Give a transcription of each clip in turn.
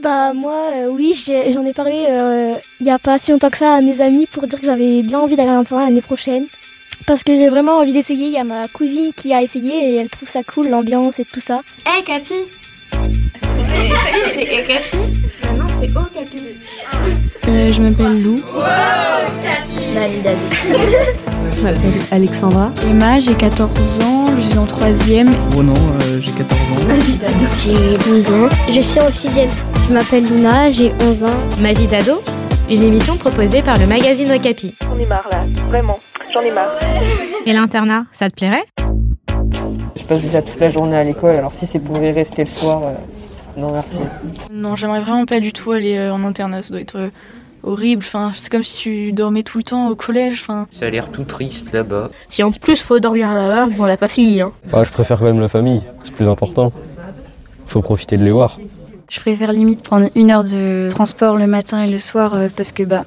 Bah moi, euh, oui, j'ai- j'en ai parlé euh, il n'y a pas si longtemps que ça à mes amis pour dire que j'avais bien envie d'aller à l'internat l'année prochaine. Parce que j'ai vraiment envie d'essayer. Il y a ma cousine qui a essayé et elle trouve ça cool, l'ambiance et tout ça. Hé Capi C'est Hé Capi Non, c'est Oh Capi. Euh, je m'appelle Lou. Je m'appelle Alexandra. Emma, j'ai 14 ans, je suis en 3ème. Ronan, euh, j'ai 14 ans. J'ai 12 ans. Je suis en 6ème. Je m'appelle Luna, j'ai 11 ans. Ma vie d'ado, une émission proposée par le magazine Okapi. J'en ai marre là, vraiment, j'en ai marre. Et l'internat, ça te plairait? Je passe déjà toute la journée à l'école, alors si c'est pour y rester le soir, euh, non merci. Non, j'aimerais vraiment pas du tout aller euh, en internat, ça doit être horrible. Enfin, c'est comme si tu dormais tout le temps au collège. Enfin, Ça a l'air tout triste là-bas. Si en plus faut dormir là-bas, on l'a pas fini. Hein. Je préfère quand même la famille, c'est plus important. Faut profiter de les voir. Je préfère limite prendre une heure de transport le matin et le soir euh, parce que bah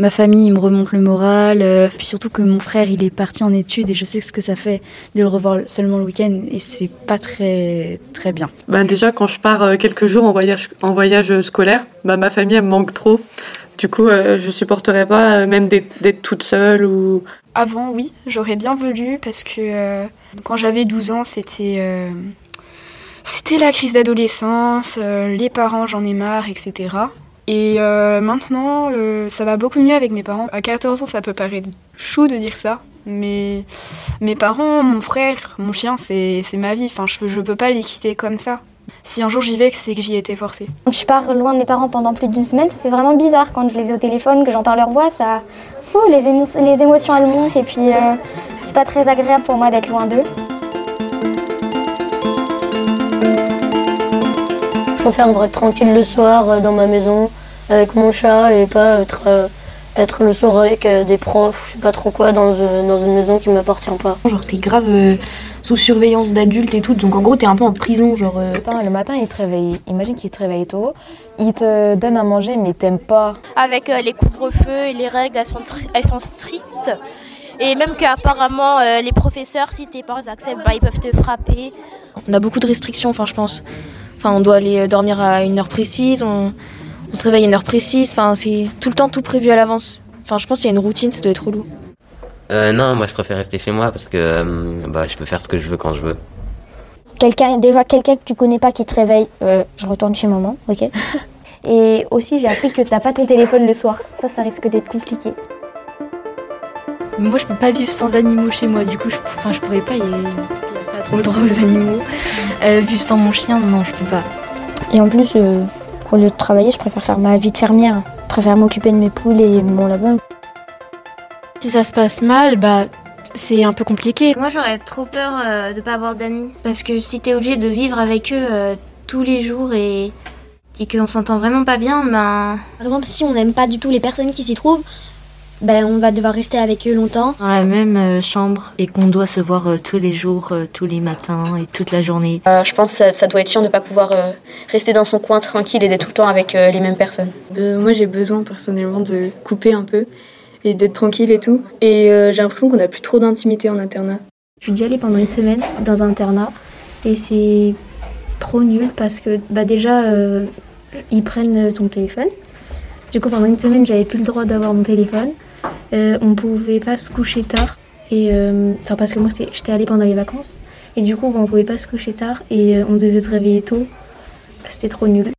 ma famille il me remonte le moral. euh, puis surtout que mon frère il est parti en études et je sais ce que ça fait de le revoir seulement le week-end et c'est pas très très bien. Bah déjà quand je pars euh, quelques jours en voyage en voyage euh, scolaire, bah ma famille elle me manque trop. Du coup, euh, je supporterais pas euh, même d'être toute seule ou Avant, oui, j'aurais bien voulu parce que euh, quand j'avais 12 ans, c'était c'était la crise d'adolescence, les parents, j'en ai marre, etc. Et maintenant, ça va beaucoup mieux avec mes parents. À 14 ans, ça peut paraître chou de dire ça, mais mes parents, mon frère, mon chien, c'est c'est ma vie. Enfin, je, je peux pas les quitter comme ça. Si un jour j'y vais, c'est que j'y ai été forcée. Je pars loin de mes parents pendant plus d'une semaine. Ça fait vraiment bizarre quand je les ai au téléphone, que j'entends leur voix. Ça, Fou, les, émo- les émotions elles montent et puis euh, c'est pas très agréable pour moi d'être loin d'eux. Je préfère être tranquille le soir euh, dans ma maison avec mon chat et pas être, euh, être le soir avec euh, des profs, je sais pas trop quoi, dans, euh, dans une maison qui m'appartient pas. Genre t'es grave euh, sous surveillance d'adultes et tout, donc en gros t'es un peu en prison, genre. euh, Attends, le matin, il te réveille. Imagine qu'il te réveille tôt. Il te donne à manger, mais t'aimes pas. Avec euh, les couvre-feux et les règles, elles sont, elles sont strictes. Et même qu'apparemment, euh, les professeurs, si tes parents acceptent, bah, ils peuvent te frapper. On a beaucoup de restrictions, enfin je pense. Enfin on doit aller dormir à une heure précise, on, on se réveille à une heure précise, enfin c'est tout le temps tout prévu à l'avance. Enfin je pense qu'il y a une routine, ça doit être relou. Euh, non, moi je préfère rester chez moi parce que euh, bah, je peux faire ce que je veux quand je veux. Quelqu'un, déjà quelqu'un que tu connais pas qui te réveille, euh, je retourne chez maman, ok. Et aussi j'ai appris que t'as pas ton téléphone le soir. Ça, ça risque d'être compliqué. moi je peux pas vivre sans animaux chez moi, du coup je, enfin, je pourrais pas, y, parce qu'il y a pas trop le droit aux animaux. Euh, vivre sans mon chien, non, je peux pas. Et en plus, euh, au lieu de travailler, je préfère faire ma vie de fermière. Je préfère m'occuper de mes poules et mon lapin. Si ça se passe mal, bah c'est un peu compliqué. Moi, j'aurais trop peur euh, de pas avoir d'amis. Parce que si t'es obligé de vivre avec eux euh, tous les jours et, et qu'on s'entend vraiment pas bien, ben. Par exemple, si on n'aime pas du tout les personnes qui s'y trouvent, ben on va devoir rester avec eux longtemps. Dans la même euh, chambre et qu'on doit se voir euh, tous les jours, euh, tous les matins et toute la journée. Euh, je pense que ça, ça doit être chiant de ne pas pouvoir euh, rester dans son coin tranquille et d'être tout le temps avec euh, les mêmes personnes. Euh, moi, j'ai besoin personnellement de couper un peu et d'être tranquille et tout. Et euh, j'ai l'impression qu'on n'a plus trop d'intimité en internat. Je suis déjà allée pendant une semaine dans un internat et c'est trop nul parce que bah déjà euh, ils prennent ton téléphone. Du coup pendant une semaine j'avais plus le droit d'avoir mon téléphone. Euh, on pouvait pas se coucher tard et euh, enfin parce que moi j'étais allée pendant les vacances et du coup on pouvait pas se coucher tard et euh, on devait se réveiller tôt. C'était trop nul.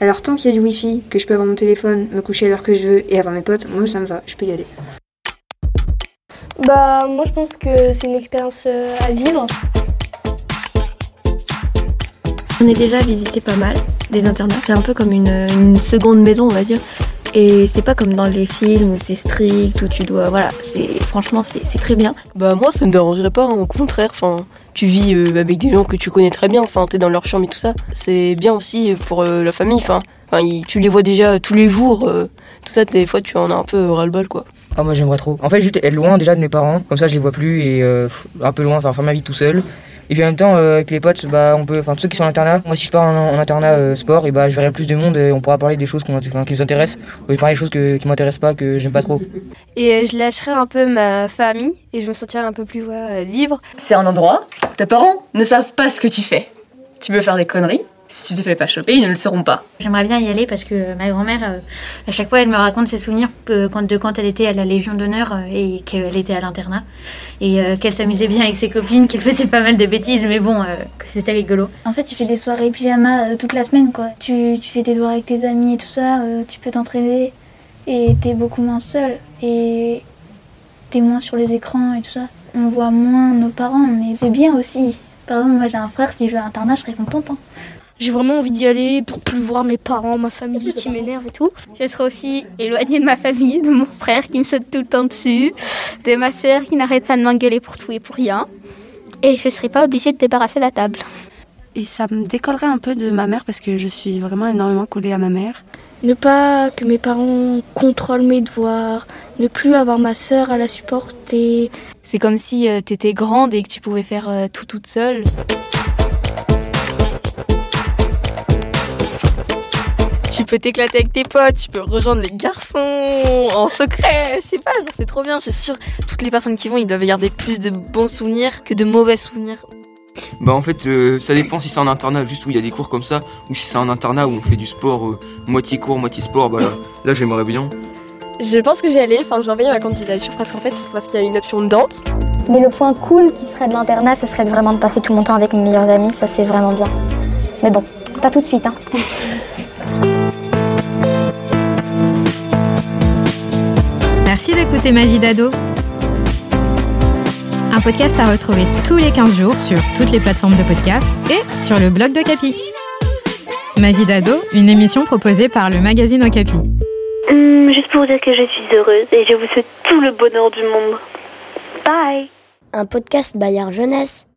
Alors, tant qu'il y a du wifi, que je peux avoir mon téléphone, me coucher à l'heure que je veux et avoir mes potes, moi ça me va, je peux y aller. Bah moi je pense que c'est une expérience à vivre. On est déjà visité pas mal des internats. C'est un peu comme une, une seconde maison, on va dire. Et c'est pas comme dans les films où c'est strict, où tu dois. Voilà, c'est franchement, c'est très bien. Bah moi ça me dérangerait pas, hein, au contraire. Enfin, tu vis euh, avec des gens que tu connais très bien, enfin t'es dans leur chambre et tout ça. C'est bien aussi pour euh, la famille. Enfin, tu les vois déjà tous les jours. euh, tout ça, des fois tu en as un peu ras-le-bol quoi. Ah, moi j'aimerais trop. En fait, juste être loin déjà de mes parents, comme ça je les vois plus et euh, un peu loin, enfin faire ma vie tout seul. Et puis en même temps, euh, avec les potes, bah, on peut, enfin ceux qui sont en internat, moi si je pars en, en internat euh, sport, et bah, je verrai plus de monde et on pourra parler des choses qui nous intéressent, ou parler des choses que, qui m'intéressent pas, que j'aime pas trop. Et euh, je lâcherai un peu ma famille et je me sentirai un peu plus euh, libre. C'est un endroit où tes parents ne savent pas ce que tu fais. Tu peux faire des conneries, Si tu te fais pas choper, ils ne le sauront pas. J'aimerais bien y aller parce que ma grand-mère, euh, à chaque fois, elle me raconte ses souvenirs euh, quand, de quand elle était à la Légion d'honneur euh, et qu'elle était à l'internat. Et euh, qu'elle s'amusait bien avec ses copines, qu'elle faisait pas mal de bêtises, mais bon, euh, que c'était rigolo. En fait, tu fais des soirées pyjama toute la semaine, quoi. Tu, tu fais tes devoirs avec tes amis et tout ça, euh, tu peux t'entraîner et t'es beaucoup moins seul et t'es moins sur les écrans et tout ça. On voit moins nos parents, mais c'est bien aussi. Par exemple, moi j'ai un frère, s'il veut à l'internat, je serais contente. hein. J'ai vraiment envie d'y aller pour plus voir mes parents, ma famille qui m'énerve et tout. Je serai aussi éloignée de ma famille, de mon frère qui me saute tout le temps dessus, de ma sœur qui n'arrête pas de m'engueuler pour tout et pour rien. Et je serai pas obligée de débarrasser la table. Et ça me décollerait un peu de ma mère parce que je suis vraiment énormément collée à ma mère. Ne pas que mes parents contrôlent mes devoirs, ne plus avoir ma sœur à la supporter. C'est comme si tu t'étais grande et que tu pouvais faire euh, tout toute seule. Peux t'éclater avec tes potes, tu peux rejoindre les garçons en secret, je sais pas, genre c'est trop bien, je suis sûre, toutes les personnes qui vont, ils doivent garder plus de bons souvenirs que de mauvais souvenirs. Bah en fait euh, ça dépend si c'est un internat juste où il y a des cours comme ça ou si c'est un internat où on fait du sport euh, moitié cours moitié sport bah là, là j'aimerais bien. Je pense que je vais aller, enfin je vais envoyer ma candidature parce qu'en fait c'est parce qu'il y a une option danse. Mais le point cool qui serait de l'internat, ce serait vraiment de passer tout mon temps avec mes meilleurs amis, ça c'est vraiment bien. Mais bon, pas tout de suite hein. d'écouter Ma vie d'ado. Un podcast à retrouver tous les 15 jours sur toutes les plateformes de podcast et sur le blog de Capi. Ma vie d'ado, une émission proposée par le magazine Okapi. Hum, juste pour dire que je suis heureuse et je vous souhaite tout le bonheur du monde. Bye Un podcast Bayard Jeunesse.